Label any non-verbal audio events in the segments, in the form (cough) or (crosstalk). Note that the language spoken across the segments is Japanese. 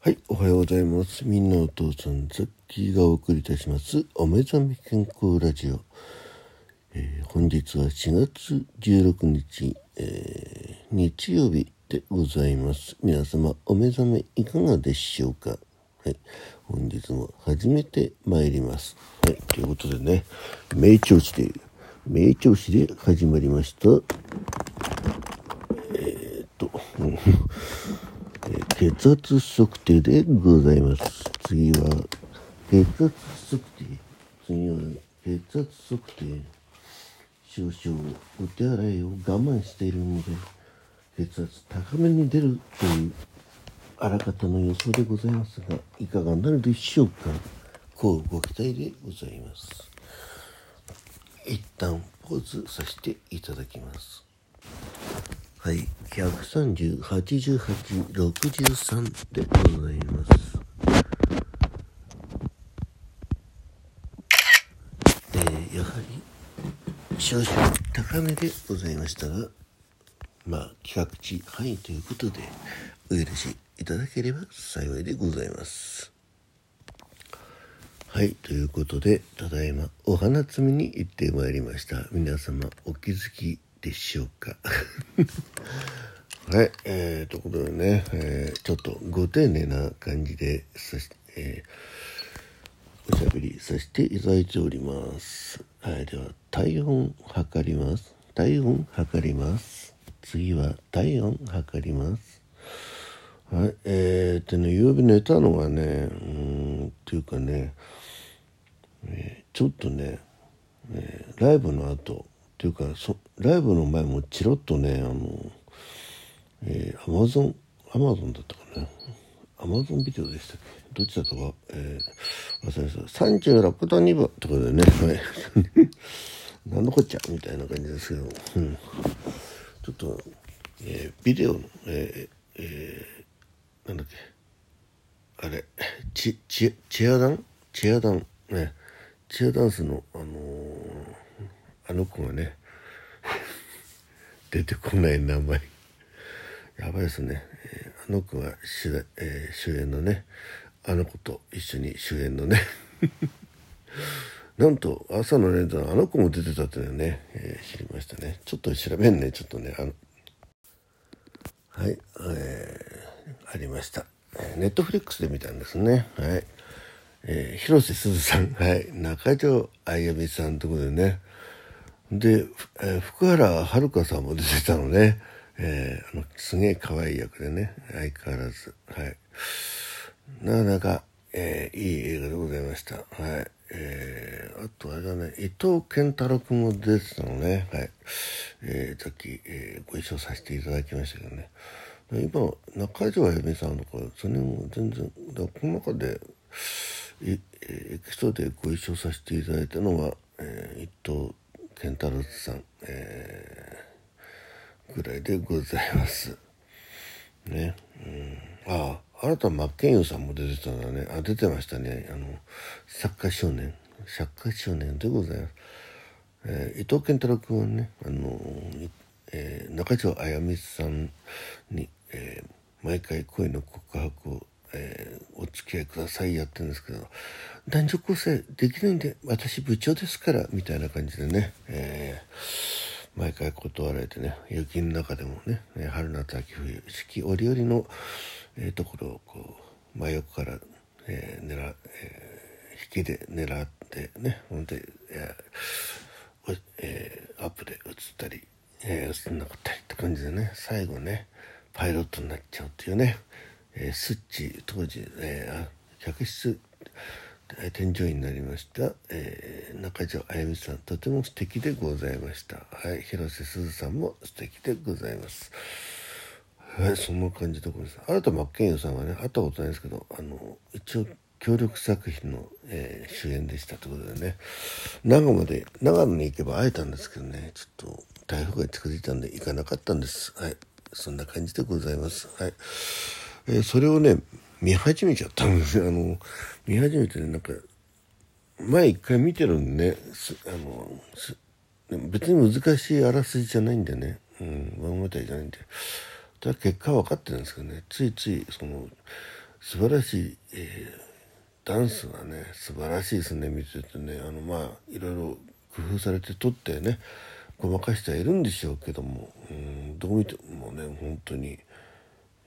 はい、おはようございます。みんなお父さん、ザッキーがお送りいたします。お目覚め健康ラジオ。えー本日は4月16日、えー日曜日でございます。皆様、お目覚めいかがでしょうか？はい、本日も始めてまいります。はい、ということでね、名調子で、名調子で始まりました。えーっと、血圧測定でございます。次は血圧測定。次は血圧測定。少々お手洗いを我慢しているので、血圧高めに出るというあらかたの予想でございますが、いかがなるでしょうか。こうご期待でございます。一旦ポーズさせていただきます。はい、130、88、63でございます。えーやはり少々高めでございましたが、まあ、企画値範囲ということで、お許しいただければ幸いでございます。はい、ということで、ただいまお花摘みに行ってまいりました。皆様お気づきでしょうか。(laughs) はい、えー、ということでね、えーちょっとご丁寧な感じでさし、えーおしゃべりさせていただいております。はい、では体温測ります。体温測ります。次は体温測ります。はい、えー、でね、曜日寝たのがね、うん、っていうかね、えーちょっとね、えーライブの後っていうかそライブの前もチロッとねあの、えー、アマゾンアマゾンだったかな。アマゾンビデオでしたっけ？どっちだったか、えー、忘れました。36度2分とかでね、はい、なんのこっちゃみたいな感じですけど、うん、ちょっと、えービデオの、えーえーなんだっけ？あれチチチアダン？チアダンね。チアダンスのあのーあの子がね (laughs) 出てこない名前やばいですね、あの子が主、えー主演のねあの子と一緒に主演のね (laughs) なんと朝の連ドラあの子も出てたっていうのね、えー知りましたねちょっと調べんねちょっとねあのはい、えーありました。ネットフリックスで見たんですね。はい。えー広瀬すずさん、はい。中条あやみさんとこでね。で、えー福原遥さんも出てたのね。えーあの、すげえ可愛い役でね。相変わらず。はい。なかなか、えーいい映画でございました。はい。えーあとあれだね、伊藤健太郎君も出てたのね。はい。えーさっき、えーご一緒させていただきましたけどね。今、中条あやみさんとか、それも全然、だこの中で、いえーエキストでご一緒させていただいたのは、えー伊藤健太郎さん、えーぐらいでございます。ね。うん、ああ、新田真剣佑さんも出てたんだね。あ、出てましたね。あの、サッカー少年。サッカー少年でございます。えー伊藤健太郎君はね、あのえー中条あやみさんに、えー毎回恋の告白を、付き合いくださいやってるんですけど男女構成できないんで私部長ですからみたいな感じでね、えー毎回断られてね雪の中でもね春夏秋冬四季折々の、えーところをこう真横から、えー狙えー引きで狙ってねほんで、えーえーアップで映ったり、えー映んなかったりって感じでね最後ねパイロットになっちゃうっていうね、えースッチ当時、えー客室添乗員になりました、えー中条あやみさんとても素敵でございました。はい広瀬すずさんも素敵でございます。はいそんな感じでございます。新田真剣佑さんはね会ったことないですけどあの一応協力作品の、えー主演でしたということでね。長野で長野に行けば会えたんですけどね。ちょっと台風が近づいたんで行かなかったんです。はいそんな感じでございます。はい、えーそれをね見始めちゃった。ん。ですよあの見始めてねなんか前一回見てるんでねすあのす別に難しいあらすじじゃないんでね、うん、物語じゃないんで。ただ結果は分かってるんですけどね。ついついその素晴らしい、えー、ダンスがね素晴らしいですね。見ててね。あのまあいろいろ工夫されて撮ってねごまかしてはいるんでしょうけども。うんどう見てもね本当に、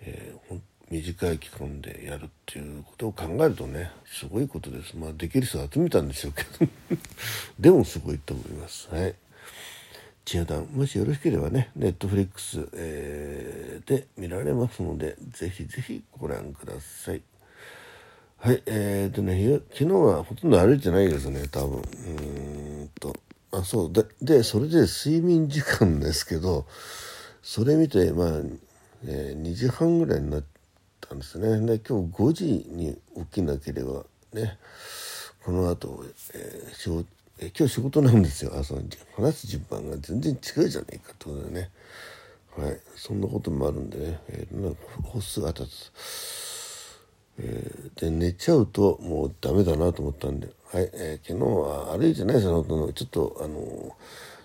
えー、短い期間でやるっていうことを考えるとねすごいことです。まあできる人集めたんでしょうけど。(laughs) でもすごいと思います。はい。千代団もしよろしければねネットフリックス、えー、で見られますのでぜひぜひご覧ください。はい。えーとね昨日はほとんど歩いてないですね多分。うーんと。あそう。ででそれで睡眠時間ですけどそれ見てまあ、えー、2時半ぐらいになったんですね。で今日5時に起きなければねこの後、えー、仕事え今日仕事なんですよ。朝話す順番が全然違うじゃねえかってことでね。はい。そんなこともあるんでね、えー、なんか歩数が立つ、え、で寝ちゃうともうダメだなと思ったんで。はい、えー、昨日は歩いてないですよちょっとあの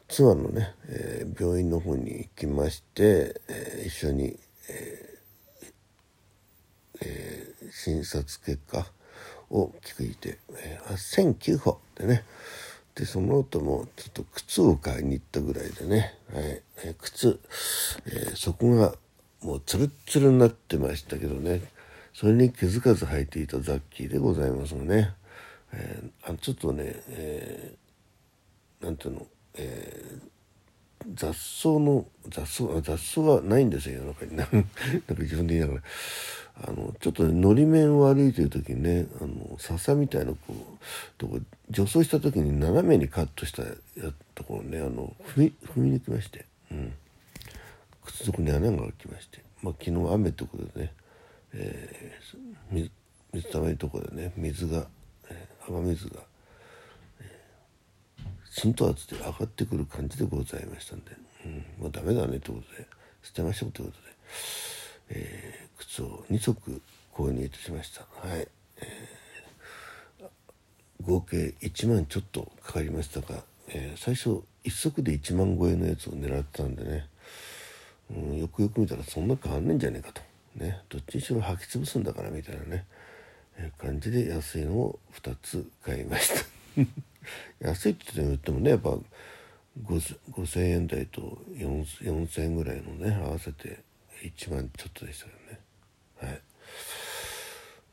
妻のね、えー、病院の方に行きまして、えー、一緒に、えーえー、診察結果を聞いて、えー、1009歩でね。でその後もちょっと靴を買いに行ったぐらいでね、はい。えー、靴、えー、そこがもうツルッツルになってましたけどね。それに気づかず履いていたザッキーでございますのね。えー、あちょっとね、えー、なんていうの、えー、雑草の雑草雑草はないんですよ世の中に。(laughs) なんか自分で言いながら。あのちょっと、ね、のり面を歩いてる時にねあの笹みたいなこうとこ除草した時に斜めにカットしたやところねあの踏み踏み抜きまして、うん、靴底に穴が開きまして、まあ、昨日雨ってことでね、えー、水水たまりとこでね水が雨水が、えー、浸透圧で上がってくる感じでございましたんで、うん、もうダメだねってことで捨てましょうってことで、えー、靴を2足購入いたしました。はい、えー、合計1万ちょっとかかりましたが、えー、最初1足で1万超えのやつを狙ってたんでね、うん、よくよく見たらそんな変わんないんじゃねえかと。ね。どっちにしろ履き潰すんだからみたいなね。感じで安いのを2つ買いました。(laughs) 安いって言ってもねやっぱ5,000円台と4,000円ぐらいのね合わせて1万ちょっとでしたよね。はい。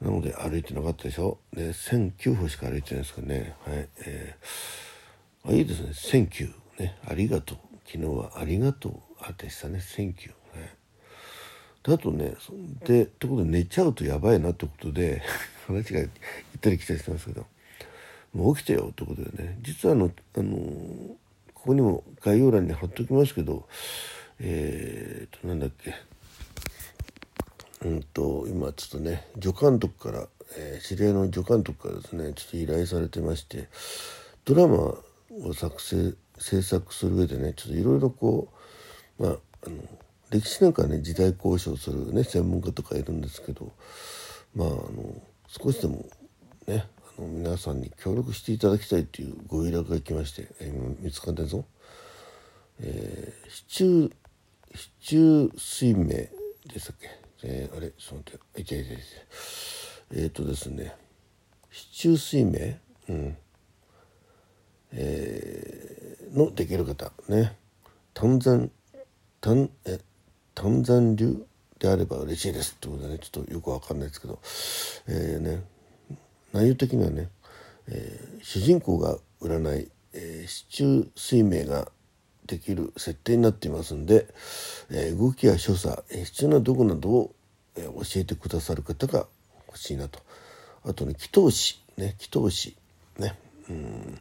なので歩いてなかったでしょ？で1009歩しか歩いてないですかね。はい。えー、あいいですね。1009ね。ありがとう。昨日はありがとう。あでしたね。1009はい。だとねでってことで寝ちゃうとやばいなってことで (laughs) 話が行ったり来たりしてますけどもう起きてよってことでね。実はあのあのここにも概要欄に貼っときますけどえー、となんだっけ。うんと今ちょっとね助監督から、えー、知り合いの助監督からですねちょっと依頼されてましてドラマを作成制作する上でねちょっといろいろこうまああの歴史なんかね時代交渉するね専門家とかいるんですけどまああの少しでもねあの皆さんに協力していただきたいっていうご依頼が来まして、えー、見つかったぞ、えー、市中市中水明でしたっけ、えー、あれちょっと待って。いていていてえっ、ー、とですね。市中水明？うん。えー、のできる方ね。丹山丹え丹山流であれば嬉しいですってことでね。ちょっとよくわかんないですけど、えーね、内容的にはね、えー、主人公が占い、えー、市中水明ができる設定になっていますんで、えー、動きや所作、えー、必要な道具などを、えー、教えてくださる方が欲しいなと。あとね祈祷師ね祈祷師ねうん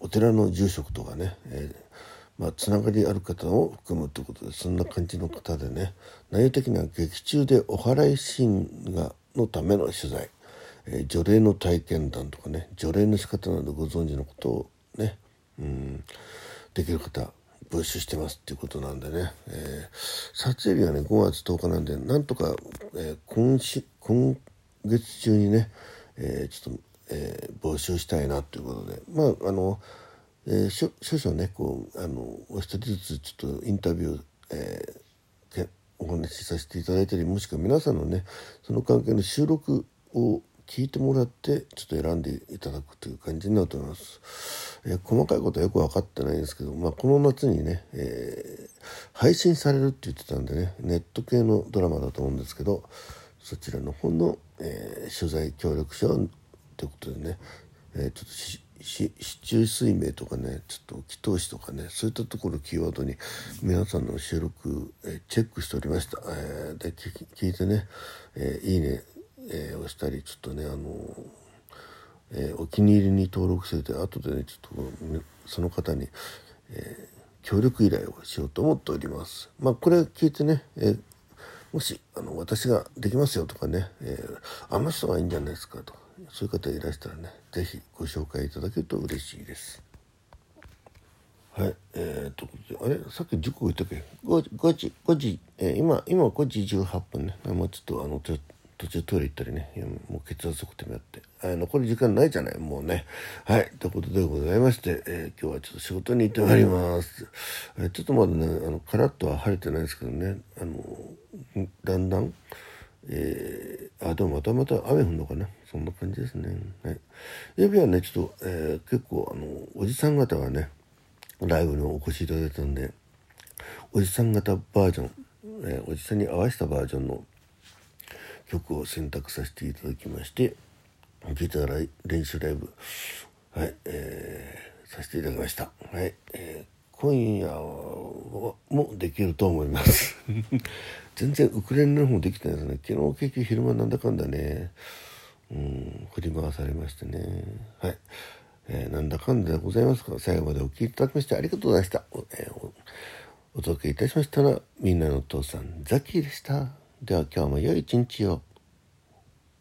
お寺の住職とかね、えまあ、つながりある方を含むということでそんな感じの方でね内容的には劇中でお祓いシーンがのための取材、え、除霊の体験談とかね除霊の仕方などご存知のことをねうんできる方募集してますっていうことなんでね、えー、撮影日はね5月10日なんでなんとか、えー、今し今月中にね、えー、ちょっと、えー、募集したいなということで。まああのえー、少々ねこうあのお一人ずつちょっとインタビュー、えー、お話しさせていただいたりもしくは皆さんのねその関係の収録を聞いてもらってちょっと選んでいただくという感じになると思います。え細かいことはよく分かってないんですけど、まあ、この夏にね、えー、配信されるって言ってたんでねネット系のドラマだと思うんですけどそちらの方の、えー、取材協力者ということでね、えー、ちょっとし市中水明とかねちょっと祈祷師とかねそういったところキーワードに皆さんの収録、えー、チェックしておりました、えー、で聞いてね、えー、いいね、えー、押したりちょっとねあのえー、お気に入りに登録してて後でねちょっとその方に、えー、協力依頼をしようと思っております。まあこれ聞いてね、えー、もしあの私ができますよとかね、えー、あの人がいいんじゃないですかとそういう方いらしたらね是非ご紹介いただけると嬉しいです。はい、えー、とあれ？さっき10個言ったっけ？5, 5時5時、えー、今今5時18分ねもうちょっとあのちょっと途中トイレ行ったりね。もう血圧測定もやって。あ残り時間ないじゃない？もうね。はい。ということでございまして、えー、今日はちょっと仕事に行ってまいります、えー、ちょっとまだねあのカラッとは晴れてないですけどね。あのだんだんえー、あでもまたまた雨降るのかな？そんな感じですね。はい。指はねちょっと、えー、結構あのおじさん方がねライブにお越しいただいたんでおじさん方バージョン、えー、おじさんに合わせたバージョンの曲を選択させていただきましてギター練習ライブはい、えー、させていただきました。はい、えー、今夜もできると思います。(laughs) 全然ウクレレの方できてないですね。昨日結局昼間なんだかんだねうん振り回されましてね。はい、えー、なんだかんだでございますが最後までお聴きいただきましてありがとうございました、えー、お届けいたしましたらみんなのお父さんザキーでしたでは今日も良い一日を。